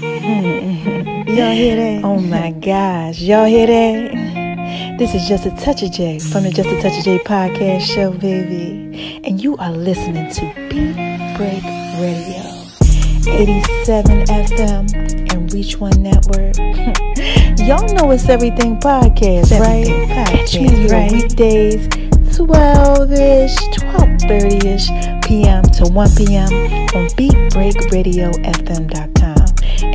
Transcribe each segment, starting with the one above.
Y'all hear that? Oh my gosh. Y'all hear that? This is Just a Touch of J from the Just a Touch of J podcast show, baby. And you are listening to Beat Break Radio. 87 FM and Reach One Network. Y'all know it's Everything Podcast, right? Everything Catch me Podcast, right? weekdays, 12-ish, 12.30ish p.m. to 1 p.m. on BeatBreakRadioFM.com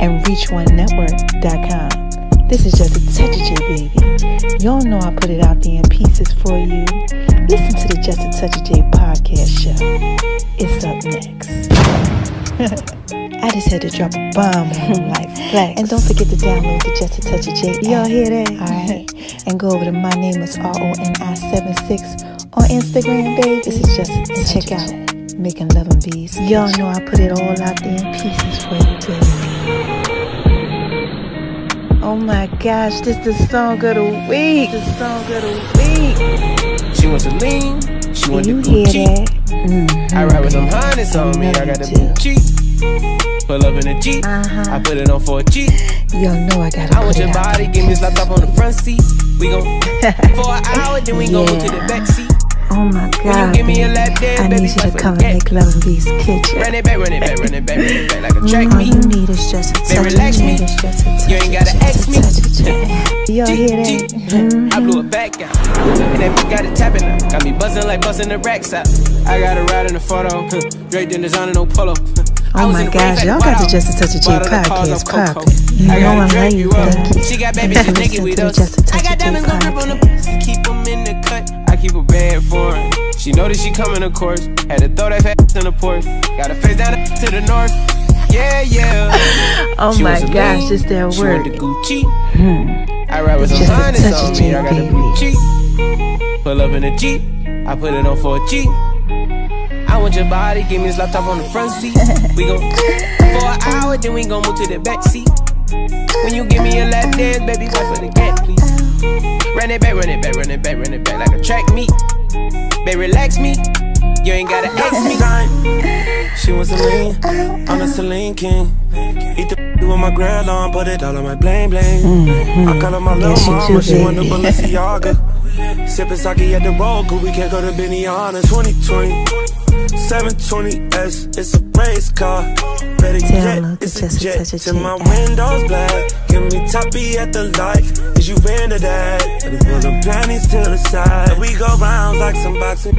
and ReachOneNetwork.com. This is just a touch of J, baby. Y'all know I put it out there in pieces for you. Listen to the Just a Touch of J podcast show. It's up next. I just had to drop a bomb on like flex. And don't forget to download the Just a Touch of J. Y'all hear that? Alright. And go over to my name is R-O-N-I-76 on Instagram, baby. This is just and check out Making Love and Bees. Y'all know I put it all out there in pieces for you, baby. Oh my gosh, this the song of the week. The song of the week. She wants to lean, she want You hear Gucci. Mm-hmm. I ride with some harness on me, I got the Gucci. Pull up in a Jeep, Uh-huh. I put it on for a Jeep. Y'all know I gotta I want your body, give me this laptop on the front seat. We gon' for an hour, then we gon' move to the back seat. Oh my god. give me a baby. I baby, need you to come and make love in Beast Kitchen. Run it back, run it back, run it back, run it back like a track All you need is just a touch. Baby, relax you me. need is just a touch. You ain't gotta ask me. Y'all hear that? I blew mm-hmm. it back out. And that got it tapping now. Got me buzzing like buzzing the racks out. I got a ride in the photo. Draped in designer, no polo. Oh my gosh, y'all got the Just a Touch of J Bought her the cars podcast off Coco. poppin'. You know I love you you, She got you. babies Listen and nigga to with us. A I got diamonds gon' drip on the. Keep them keep a bad for her. She know that she coming, of course. Had to throw that fat in the porch. Got her face down to the north. Yeah, yeah. Oh She my gosh, lean, it's that She word. Gucci. Hmm. I ride with some a honest on me. I got the baby. Gucci. Pull up in a Jeep. I put it on for a Jeep. I want your body, give me this laptop on the front seat. We gon' for an hour, then we gon' move to the back seat. When you give me a lap dance, baby, wait for the gap, please. Run it back, run it back, run it back, run it back like a track meet. Baby, relax me. You ain't gotta ask me. She wants Celine, I'm a Celine King. Eat the with my grill on, put it all on my bling bling. Mm-hmm. I call her my little she mama, too, she want the baby. Balenciaga. Sippin' sake at the road, cause we can't go to Benihana. 2020, 720S, it's a race car. Better Download yet, it's a Just a jet. Touch of Till my windows black, give me toppy at the light. Is you into that? And pull the panties to the side. We go rounds like some boxing.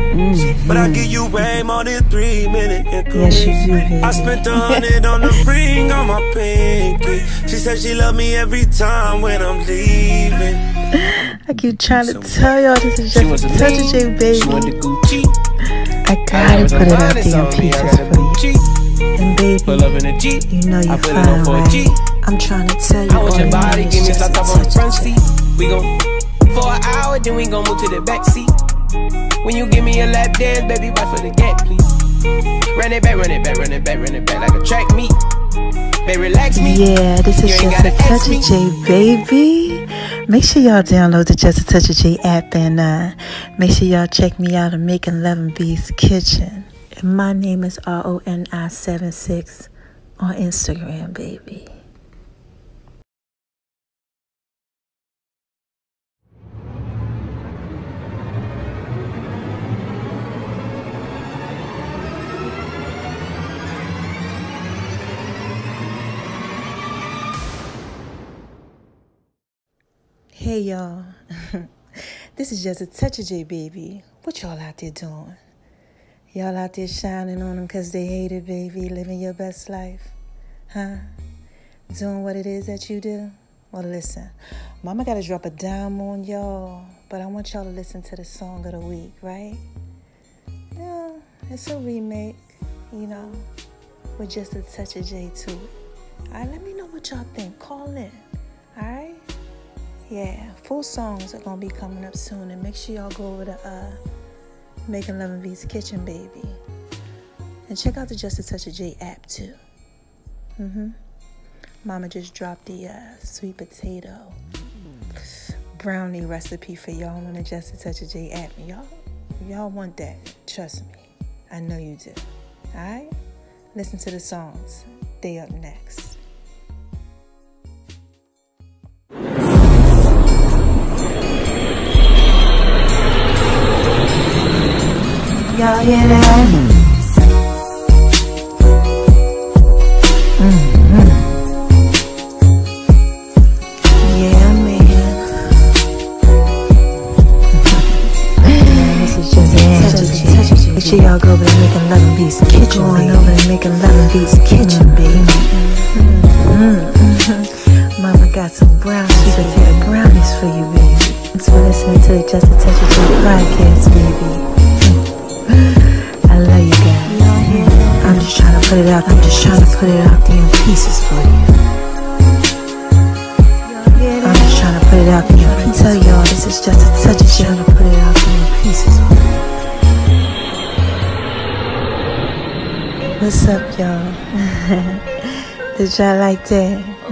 But I give you way more than three minute increments. Mm-hmm. Yes, you do, baby. I spent a hundred on the ring on my pinky. She said she love me every time when I'm leaving. I keep trying to tell y'all this is just wants a a touch of J, baby. She the Gucci. I I gotta got put it out there in on me. I pieces for you. Baby, Pull up in a Jeep. you know you're fine, for a right? G. I'm trying to tell you I want your body, give me a laptop on the front seat. We gon' for an hour, then we gon' move to the back seat. When you give me a lap dance, baby, wait for the gap, please. Run it back, run it back, run it back, run it back like a track meet. Baby, relax me. Yeah, this is just a touch of J, baby. Make sure y'all download the Just a Touch of J app and uh, make sure y'all check me out on Making Love and Beast Kitchen. My name is R O N I 76 on Instagram, baby. Hey y'all, this is just a touch of J baby. What y'all out there doing? Y'all out there shining on them cause they hate it, baby, living your best life, huh? Doing what it is that you do? Well, listen, Mama gotta drop a dime on y'all, but I want y'all to listen to the song of the week, right? Yeah, it's a remake, you know, with just a touch of J to it. All right, let me know what y'all think. Call in, all right? Yeah, full songs are gonna be coming up soon, and make sure y'all go over to uh, Making Love and V's Kitchen, baby, and check out the Just a Touch of J app too. Mm-hmm. Mama just dropped the uh, sweet potato brownie recipe for y'all on the Just a Touch of J app. Y'all, y'all want that? Trust me, I know you do. All right, listen to the songs. They up next. Mm-hmm. Yeah, man. this is just it. Make sure y'all go over there making love and beats kitchen, Going baby. over there making love and kitchen. Mm-hmm. Mama got some brownies. She prepared brownies for you, baby. Thanks for listening to the Just a Touch of J podcast, baby. Just trying to put it out. I'm just trying to put it out there in pieces for you. I'm just trying to put it out there. I tell y'all this is just a touch of trying to put it out there in pieces for you. What's up, y'all? Did y'all like that?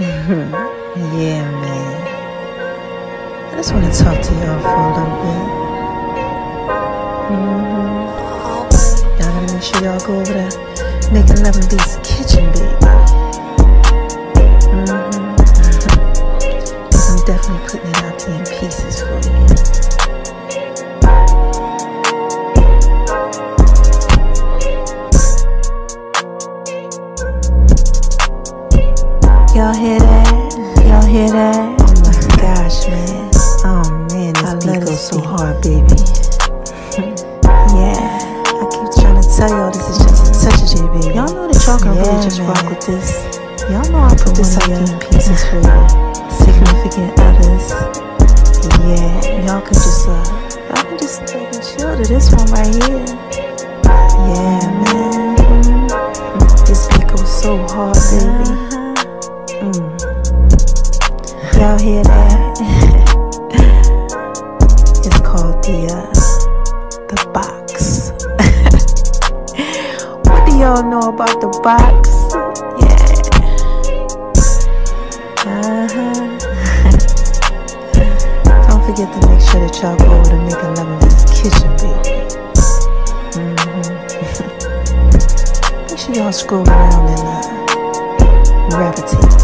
yeah, man. I just want to talk to y'all for a little bit. Mm-hmm. Y'all gotta make sure y'all go over there making love and beats kitchen, baby. Mm-hmm. I'm definitely putting it out there in pieces for you. Y'all hear that? Y'all hear that? Oh my gosh, man. Oh man, this beat goes so hard, baby. Y'all know that y'all can yeah, really just man. rock with this. Y'all know I put this out in pieces for you. Significant others. Yeah, y'all can just uh, y'all can just take and chill to this one right here. Yeah, man. This beat goes so hard, baby. Mm. Y'all hear that? Make sure y'all scroll around and uh.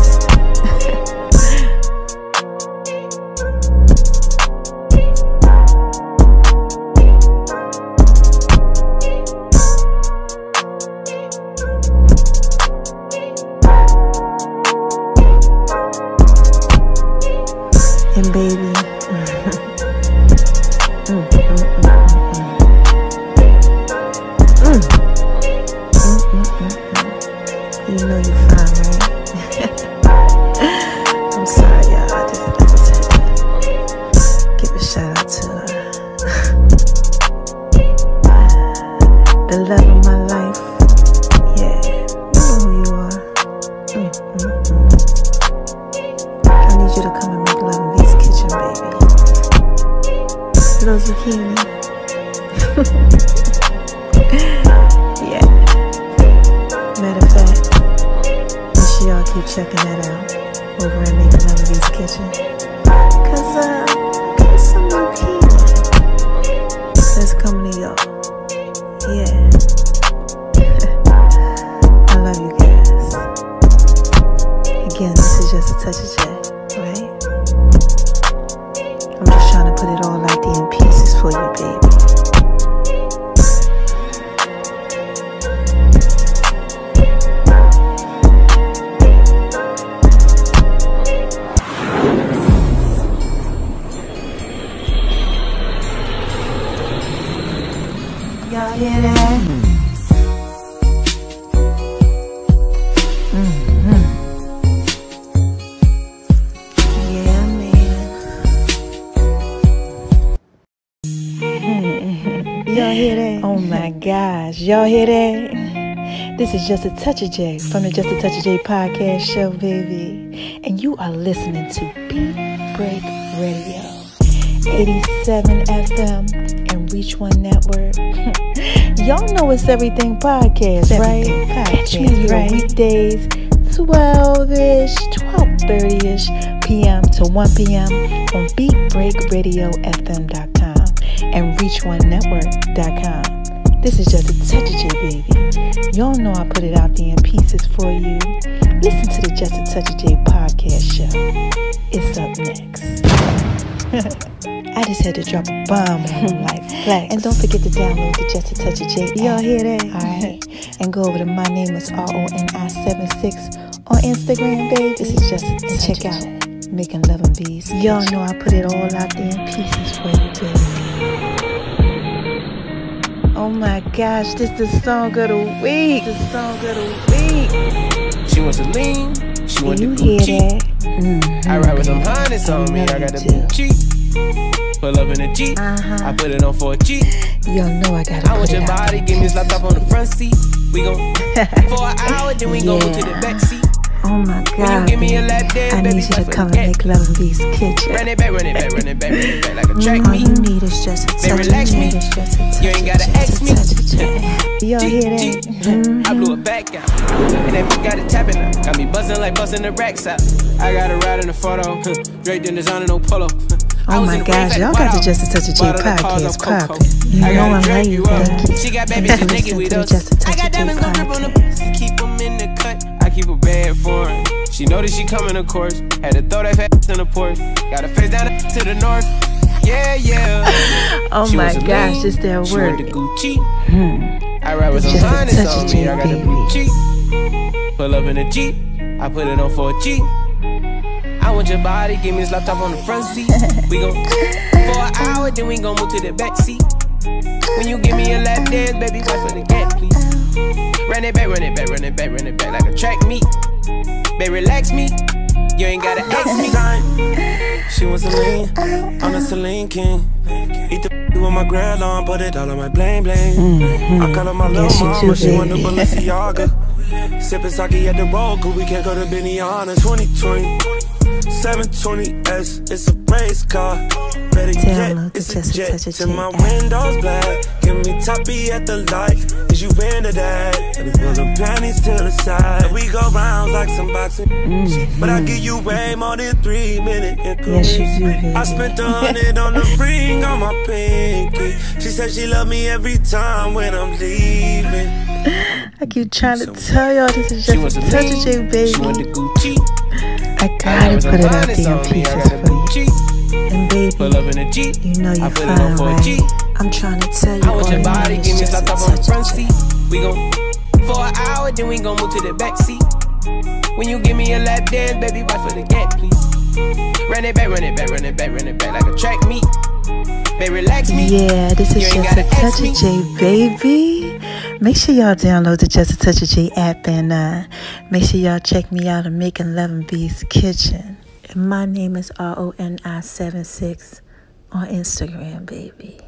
Zucchini. yeah. Matter of fact, make sure y'all keep checking that out over at Making V's kitchen. Cause uh, got some healing that's coming to y'all. Yeah. I love you guys. Again, this is just a touch of J, Mm-hmm. Y'all hear that? Oh my gosh. Y'all hear that? This is Just a Touch of J from the Just a Touch of J podcast show, baby. And you are listening to Beat Break Radio. 87 FM Reach One Network. Y'all know it's Everything Podcast, Everything right? Podcast, Catch me here right. weekdays, 12-ish, 12.30ish p.m. to 1 p.m. on BeatBreakRadioFM.com and ReachOneNetwork.com. This is just a touch of J, baby. Y'all know I put it out there in pieces for you. Listen to the Just a Touch of J podcast show. It's up next. I just just had to drop a bomb on him like flex. And don't forget to download the Just a Touch of J. Y'all hear that? All right. And go over to my name is R O N I 76 on Instagram, baby. This is just a and check out Making Love and Bees. Y'all know I put it all out there in pieces for you, baby. Oh my gosh, this the song of the week. The song of the week. She wants to lean, she want the You hear that? Mm-hmm. I ride with some hundreds on me, I got the Love you Gucci. Pull up in a Jeep, Uh-huh. I put it on for a Jeep. Y'all know I gotta I want your body, give me a laptop on the front seat. We gon' for an hour, then we gon' move to the back seat. Oh my God, a baby. I need you to come and make Love and Bees kitchen. Run it back, run it back, run it back, run it back like a track mm, All meet. you need is just a touch. Relax you me. need is just a touch. You ain't gotta ask me. Y'all hear that? I blew it back out. And then we got it tapping out. Got me buzzing like buzzing the racks out. I got a ride in the photo. Draped in designer, no polo. Oh my in gosh, y'all got to the Just a Touch of J Bottle the cars podcast off poppin'. You know I'm late, you up. thank She got babies, naked with us. I got diamonds gon' drip on the keep them in the. I keep a bad for her. She know that she coming, of course. Had to throw that fat in the porch. Got her face down to the north. Yeah, yeah. Oh She my gosh, this that She word. the Gucci. Hmm. I ride with some Just a honest on me. I got J, blue cheek. Pull up in a Jeep. I put it on for a Jeep. I want your body, give me this laptop on the front seat. We gon' for an hour, then we gon' move to the back seat. When you give me a lap dance, baby, wait for the gap, please. Run it back, run it back, run it back, run it back like a track meet. Baby, relax me. You ain't gotta ask me. Sign. She wants to lean, I'm the Celine King. Eat the with my grill on, put it all on my bling bling. Mm-hmm. I call her my little she mama, too, she want the baby. Balenciaga. Sipping sake at the road, cause we can't go to Benihana. 2020, 720S, it's a race car. Better Download yet, it's a jet. Till my windows black, give me toppy at the light. Is you into that? And pull the panties to the side. We go rounds like some boxing. But I give you way more than three minute increments. Mm-hmm. Yes, you do, baby. I spent a hundred on the ring on my pinky. She said she love me every time when I'm leaving. I keep trying to tell y'all this is just wants a a touch of J, She want baby. Gucci. I I gotta put it out there in on me. I pieces for you. And baby, Pull up in a Jeep. you know you're put it on fine, right? G. I'm trying to tell you I want all your body, give me a just a on the touch front of J. seat. We gon' for an hour, then we gon' move to the back seat. When you give me a lap dance, baby, wait for the gap, please. Run it back, run it back, run it back, run it back like a track meet. Baby, relax me. Yeah, this is just a touch of J, baby. Make sure y'all download the Just a Touch of J app and uh, make sure y'all check me out on Making Love and Bees Kitchen. My name is R O N I 76 on Instagram, baby.